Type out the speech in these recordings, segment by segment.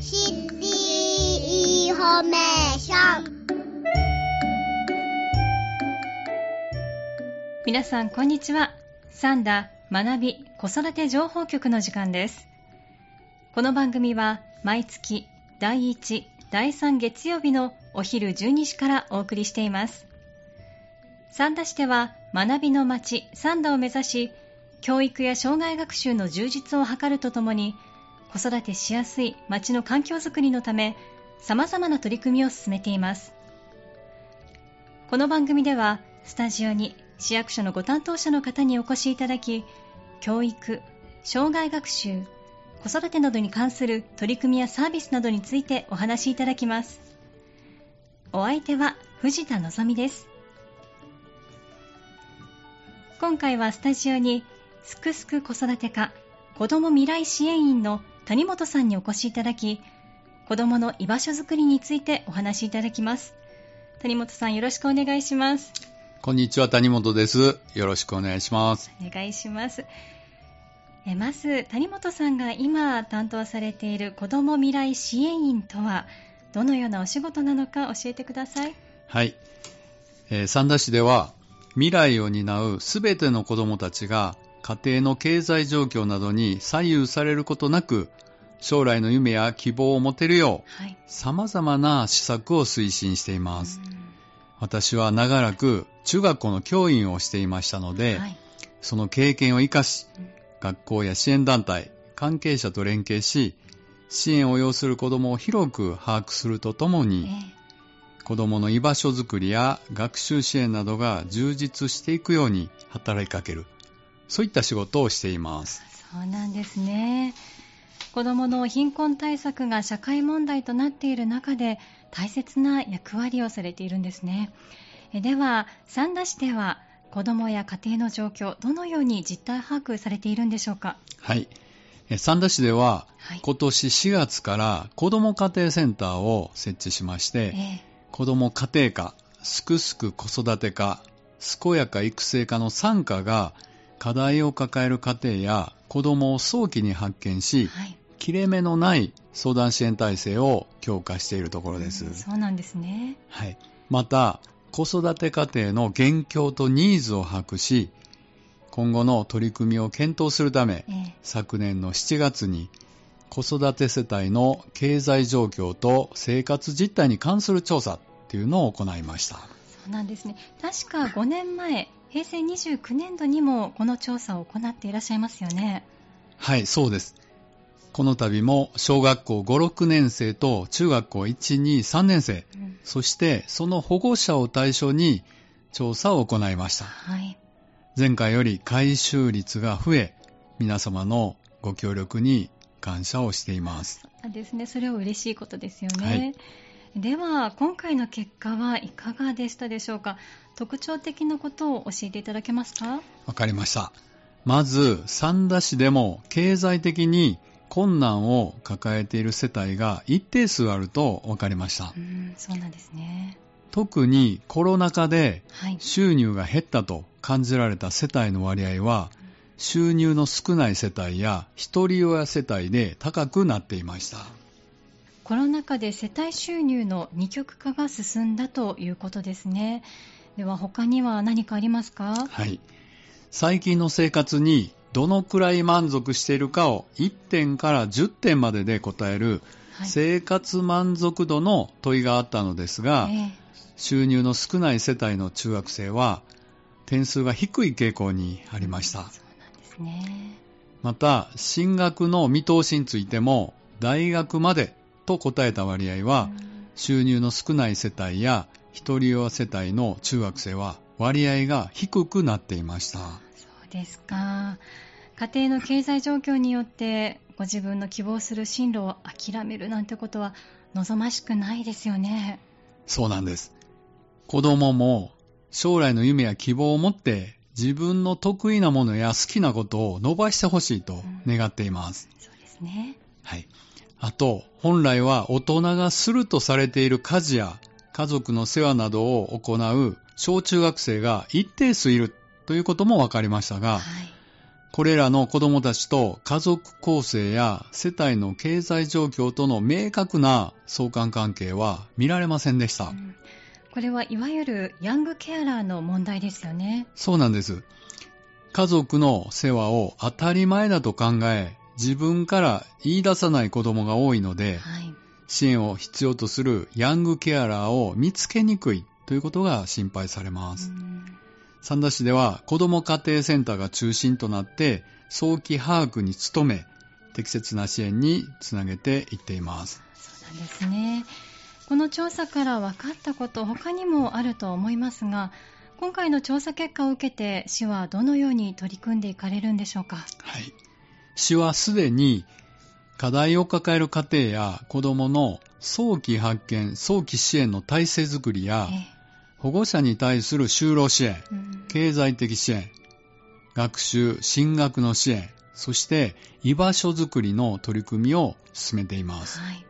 City Information。皆さんこんにちは。三田学び子育て情報局の時間です。この番組は毎月第1第3月曜日のお昼12時からお送りしています。三田市では学びの街三田を目指し教育や生涯学習の充実を図るとともに子育てしやすい街の環境づくりのため様々な取り組みを進めています。この番組ではスタジオに市役所のご担当者の方にお越しいただき教育、障害学習、子育てなどに関する取り組みやサービスなどについてお話しいただきます。お相手は藤田望です。今回はスタジオにすくすく子育て課子ども未来支援員の谷本さんにお越しいただき子どもの居場所づくりについてお話しいただきます。谷本さんよろしくお願いします。こんにちは谷本です。よろしくお願いします。お願いします。えまず谷本さんが今担当されている子ども未来支援員とはどのようなお仕事なのか教えてください。はい、えー、三田市では未来を担うすべての子どもたちが家庭の経済状況などに左右されることなく将来の夢や希望を持てるよう、はい、様々な施策を推進しています。私は長らく中学校の教員をしていましたので、はい、その経験を生かし、学校や支援団体、関係者と連携し、支援を要する子どもを広く把握するとともに、えー、子どもの居場所づくりや学習支援などが充実していくように働きかける、そういった仕事をしています。そうなんですね。子どもの貧困対策が社会問題となっている中で大切な役割をされているんですね。では、三田市では子どもや家庭の状況、どのように実態把握されているんでしょうか？はい。三田市では、はい、今年4月から子ども家庭センターを設置しまして、えー、子ども家庭科、すくすく子育て科、健やか育成科の3課が課題を抱える家庭や子どもを早期に発見し、はい、切れ目のない相談支援体制を強化しているところです。うん、そうなんですね。はい。また、子育て家庭の現況とニーズを把握し、今後の取り組みを検討するため、ええ、昨年の7月に子育て世帯の経済状況と生活実態に関する調査っていうのを行いました。そうなんですね。確か5年前、平成29年度にもこの調査を行っていらっしゃいますよね。はい、そうです。この度も小学校5、6年生と中学校1、2、3年生、うん、そしてその保護者を対象に調査を行いました。はい、前回より回収率が増え、皆様のご協力に感謝をしています。そうですね。それは嬉しいことですよね。はいでは、今回の結果はいかがでしたでしょうか？特徴的なことを教えていただけますか？わかりました。まず、三田市でも経済的に困難を抱えている世帯が一定数あると分かりました。うんそうなんですね。特にコロナ禍で収入が減ったと感じられた世帯の割合は、収入の少ない世帯や一人親世帯で高くなっていました。コロナ禍で世帯収入の二極化が進んだということですね。では他には何かありますか？はい。最近の生活にどのくらい満足しているかを1点から10点までで答える生活満足度の問いがあったのですが、収入の少ない世帯の中学生は点数が低い傾向にありました。そうなんですね。また、進学の見通しについても、大学までと答えた割合は、収入の少ない世帯や一人親世帯の中学生は割合が低くなっていました。そうですか。家庭の経済状況によってご自分の希望する進路を諦めるなんてことは望ましくないですよね。そうなんです。子供も将来の夢や希望を持って自分の得意なものや好きなことを伸ばしてほしいと願っています、うん、そうですね。はい。あと、本来は大人がするとされている家事や家族の世話などを行う小中学生が一定数いるということも分かりましたが、はいこれらの子供たちと家族構成や世帯の経済状況との明確な相関関係は見られませんでした。うんこれはいわゆるヤングケアラーの問題ですよね。そうなんです。家族の世話を当たり前だと考え、自分から言い出さない子供が多いので、はい。支援を必要とするヤングケアラーを見つけにくいということが心配されます。うん三田市では子ども家庭センターが中心となって早期把握に努め適切な支援につなげていっています。そうなんですね。この調査から分かったこと、他にもあると思いますが、今回の調査結果を受けて、市はどのように取り組んでいかれるんでしょうか？はい。市はすでに課題を抱える家庭や子どもの早期発見、早期支援の体制づくりやえ保護者に対する就労支援、経済的支援、学習、進学の支援、そして居場所づくりの取り組みを進めています。はい。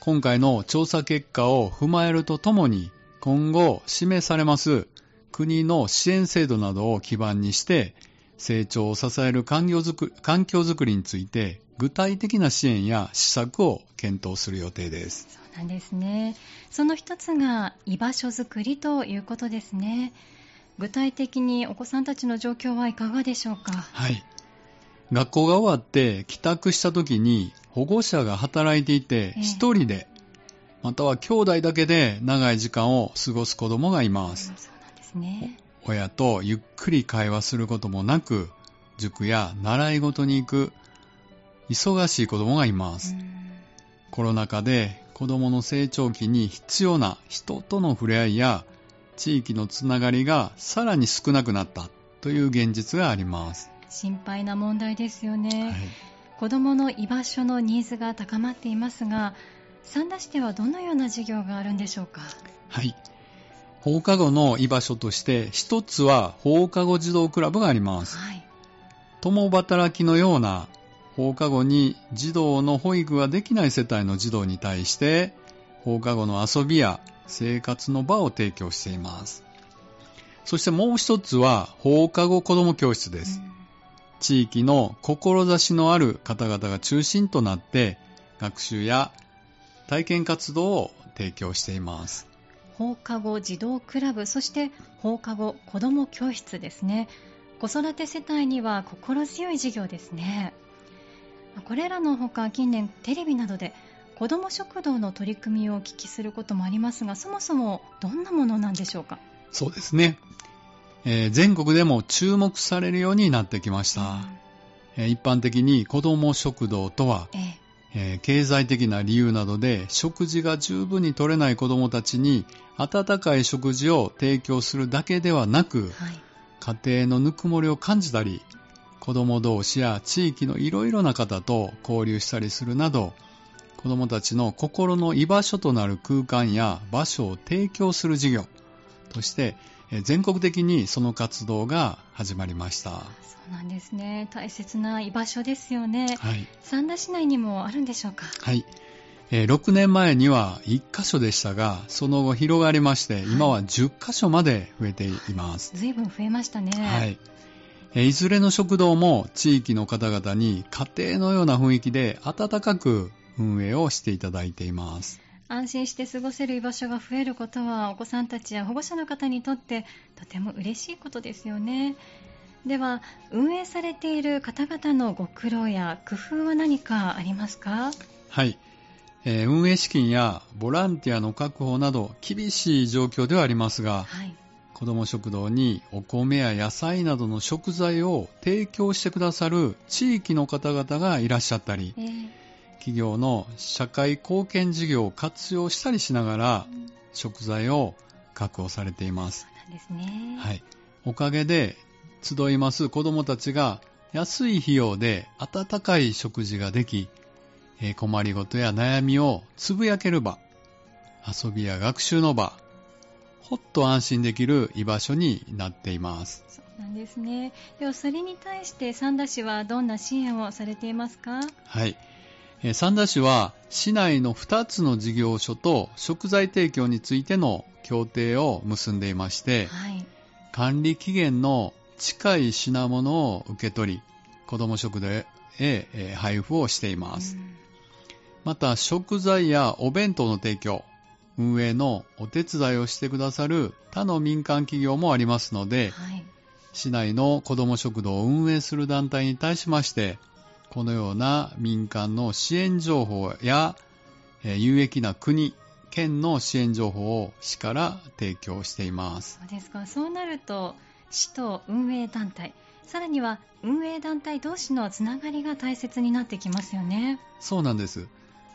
今回の調査結果を踏まえるとともに、今後示されます国の支援制度などを基盤にして、成長を支える環境づく環境づくりについて、具体的な支援や施策を検討する予定です。そうなんですね。その一つが居場所づくりということですね。具体的にお子さんたちの状況はいかがでしょうか？はい。学校が終わって帰宅した時に保護者が働いていてええ一人で、または兄弟だけで長い時間を過ごす子供がいます。そうなんですね。親とゆっくり会話することもなく、塾や習い事に行く忙しい子供がいます。うんコロナ禍で子供の成長期に必要な人との触れ合いや地域のつながりがさらに少なくなったという現実があります。心配な問題ですよね。はい子どもの居場所のニーズが高まっていますが、三田市ではどのような事業があるんでしょうか？はい。放課後の居場所として、一つは放課後児童クラブがあります。はい。共働きのような放課後に児童の保育ができない世帯の児童に対して、放課後の遊びや生活の場を提供しています。そしてもう一つは放課後子ども教室です。地域の志のある方々が中心となって学習や体験活動を提供しています。放課後児童クラブ、そして放課後子ども教室ですね。子育て世帯には心強い事業ですね。これらのほか近年テレビなどで子ども食堂の取り組みをお聞きすることもありますが、そもそもどんなものなんでしょうか？そうですね。えー全国でも注目されるようになってきました。えー一般的に子ども食堂とは、えええー経済的な理由などで食事が十分に取れない子どもたちに温かい食事を提供するだけではなく、はい。家庭のぬくもりを感じたり、子ども同士や地域のいろいろな方と交流したりするなど、子どもたちの心の居場所となる空間や場所を提供する事業として、えー全国的にその活動が始まりました。はそうなんですね。大切な居場所ですよね。い。三田市内にもあるんでしょうか？はい。えー6年前には1箇所でしたが、その後広がりまして、今は10箇所まで増えています。ずいぶん増えましたね。はい。えーいずれの食堂も地域の方々に家庭のような雰囲気で温かく運営をしていただいています。安心して過ごせる居場所が増えることはお子さんたちや保護者の方にとってとても嬉しいことですよね。では、運営されている方々のご苦労や工夫は何かありますか？はい。えー運営資金やボランティアの確保など厳しい状況ではありますが、はい。子ども食堂にお米や野菜などの食材を提供してくださる地域の方々がいらっしゃったり、えー企業の社会貢献事業を活用したりしながら食材を確保されています。なんですね。はい。おかげで集います子どもたちが安い費用で温かい食事ができ、えー困りごとや悩みをつぶやける場、遊びや学習の場、ほっと安心できる居場所になっています。そうなんですね。では、それに対して三田市はどんな支援をされていますか？はい。えー三田市は市内の2つの事業所と食材提供についての協定を結んでいまして、はい。管理期限の近い品物を受け取り、子ども食堂へえ配布をしています。また、食材やお弁当の提供、運営のお手伝いをしてくださる他の民間企業もありますので、はい。市内の子ども食堂を運営する団体に対しまして、このような民間の支援情報や、えー有益な国、県の支援情報を市から提供しています。そうですか。そうなると、市と運営団体、さらには運営団体同士のつながりが大切になってきますよね。そうなんです。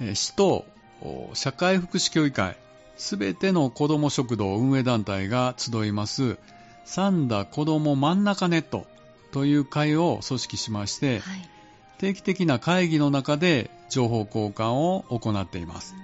えー市とお社会福祉協議会、すべての子ども食堂運営団体が集います、三田子ども真ん中ネットという会を組織しまして、はい。定期的な会議の中で情報交換を行っています。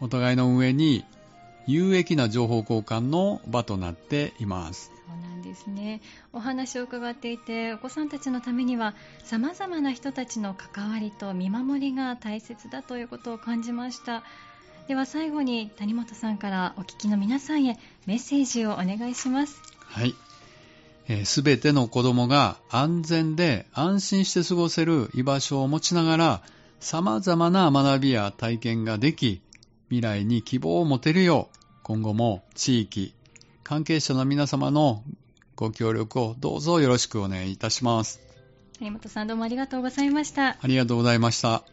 お互いの運営に有益な情報交換の場となっています。そうなんですね。お話を伺っていて、お子さんたちのためには、様々な人たちの関わりと見守りが大切だということを感じました。では最後に谷本さんからお聞きの皆さんへメッセージをお願いします。はい。すべての子供が安全で安心して過ごせる居場所を持ちながら、様々な学びや体験ができ、未来に希望を持てるよう、今後も地域、関係者の皆様のご協力をどうぞよろしくお願いいたします。谷本さんどうもありがとうございました。ありがとうございました。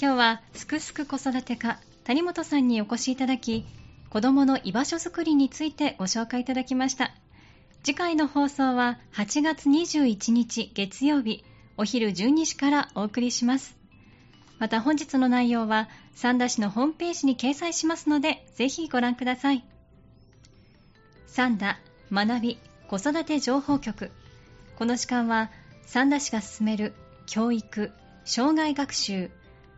今日はすくすく子育て課谷本さんにお越しいただき子どもの居場所づくりについてご紹介いただきました次回の放送は8月21日月曜日お昼12時からお送りします。また本日の内容は三田市のホームページに掲載しますのでぜひご覧ください。三田学び子育て情報局。この時間は三田市が進める教育障害学習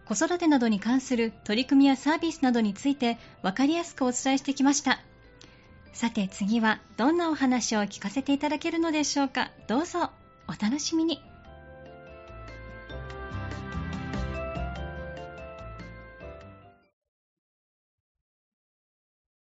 子育てなどに関する取り組みやサービスなどについて分かりやすくお伝えしてきました。さて次はどんなお話を聞かせていただけるのでしょうか。どうぞお楽しみに。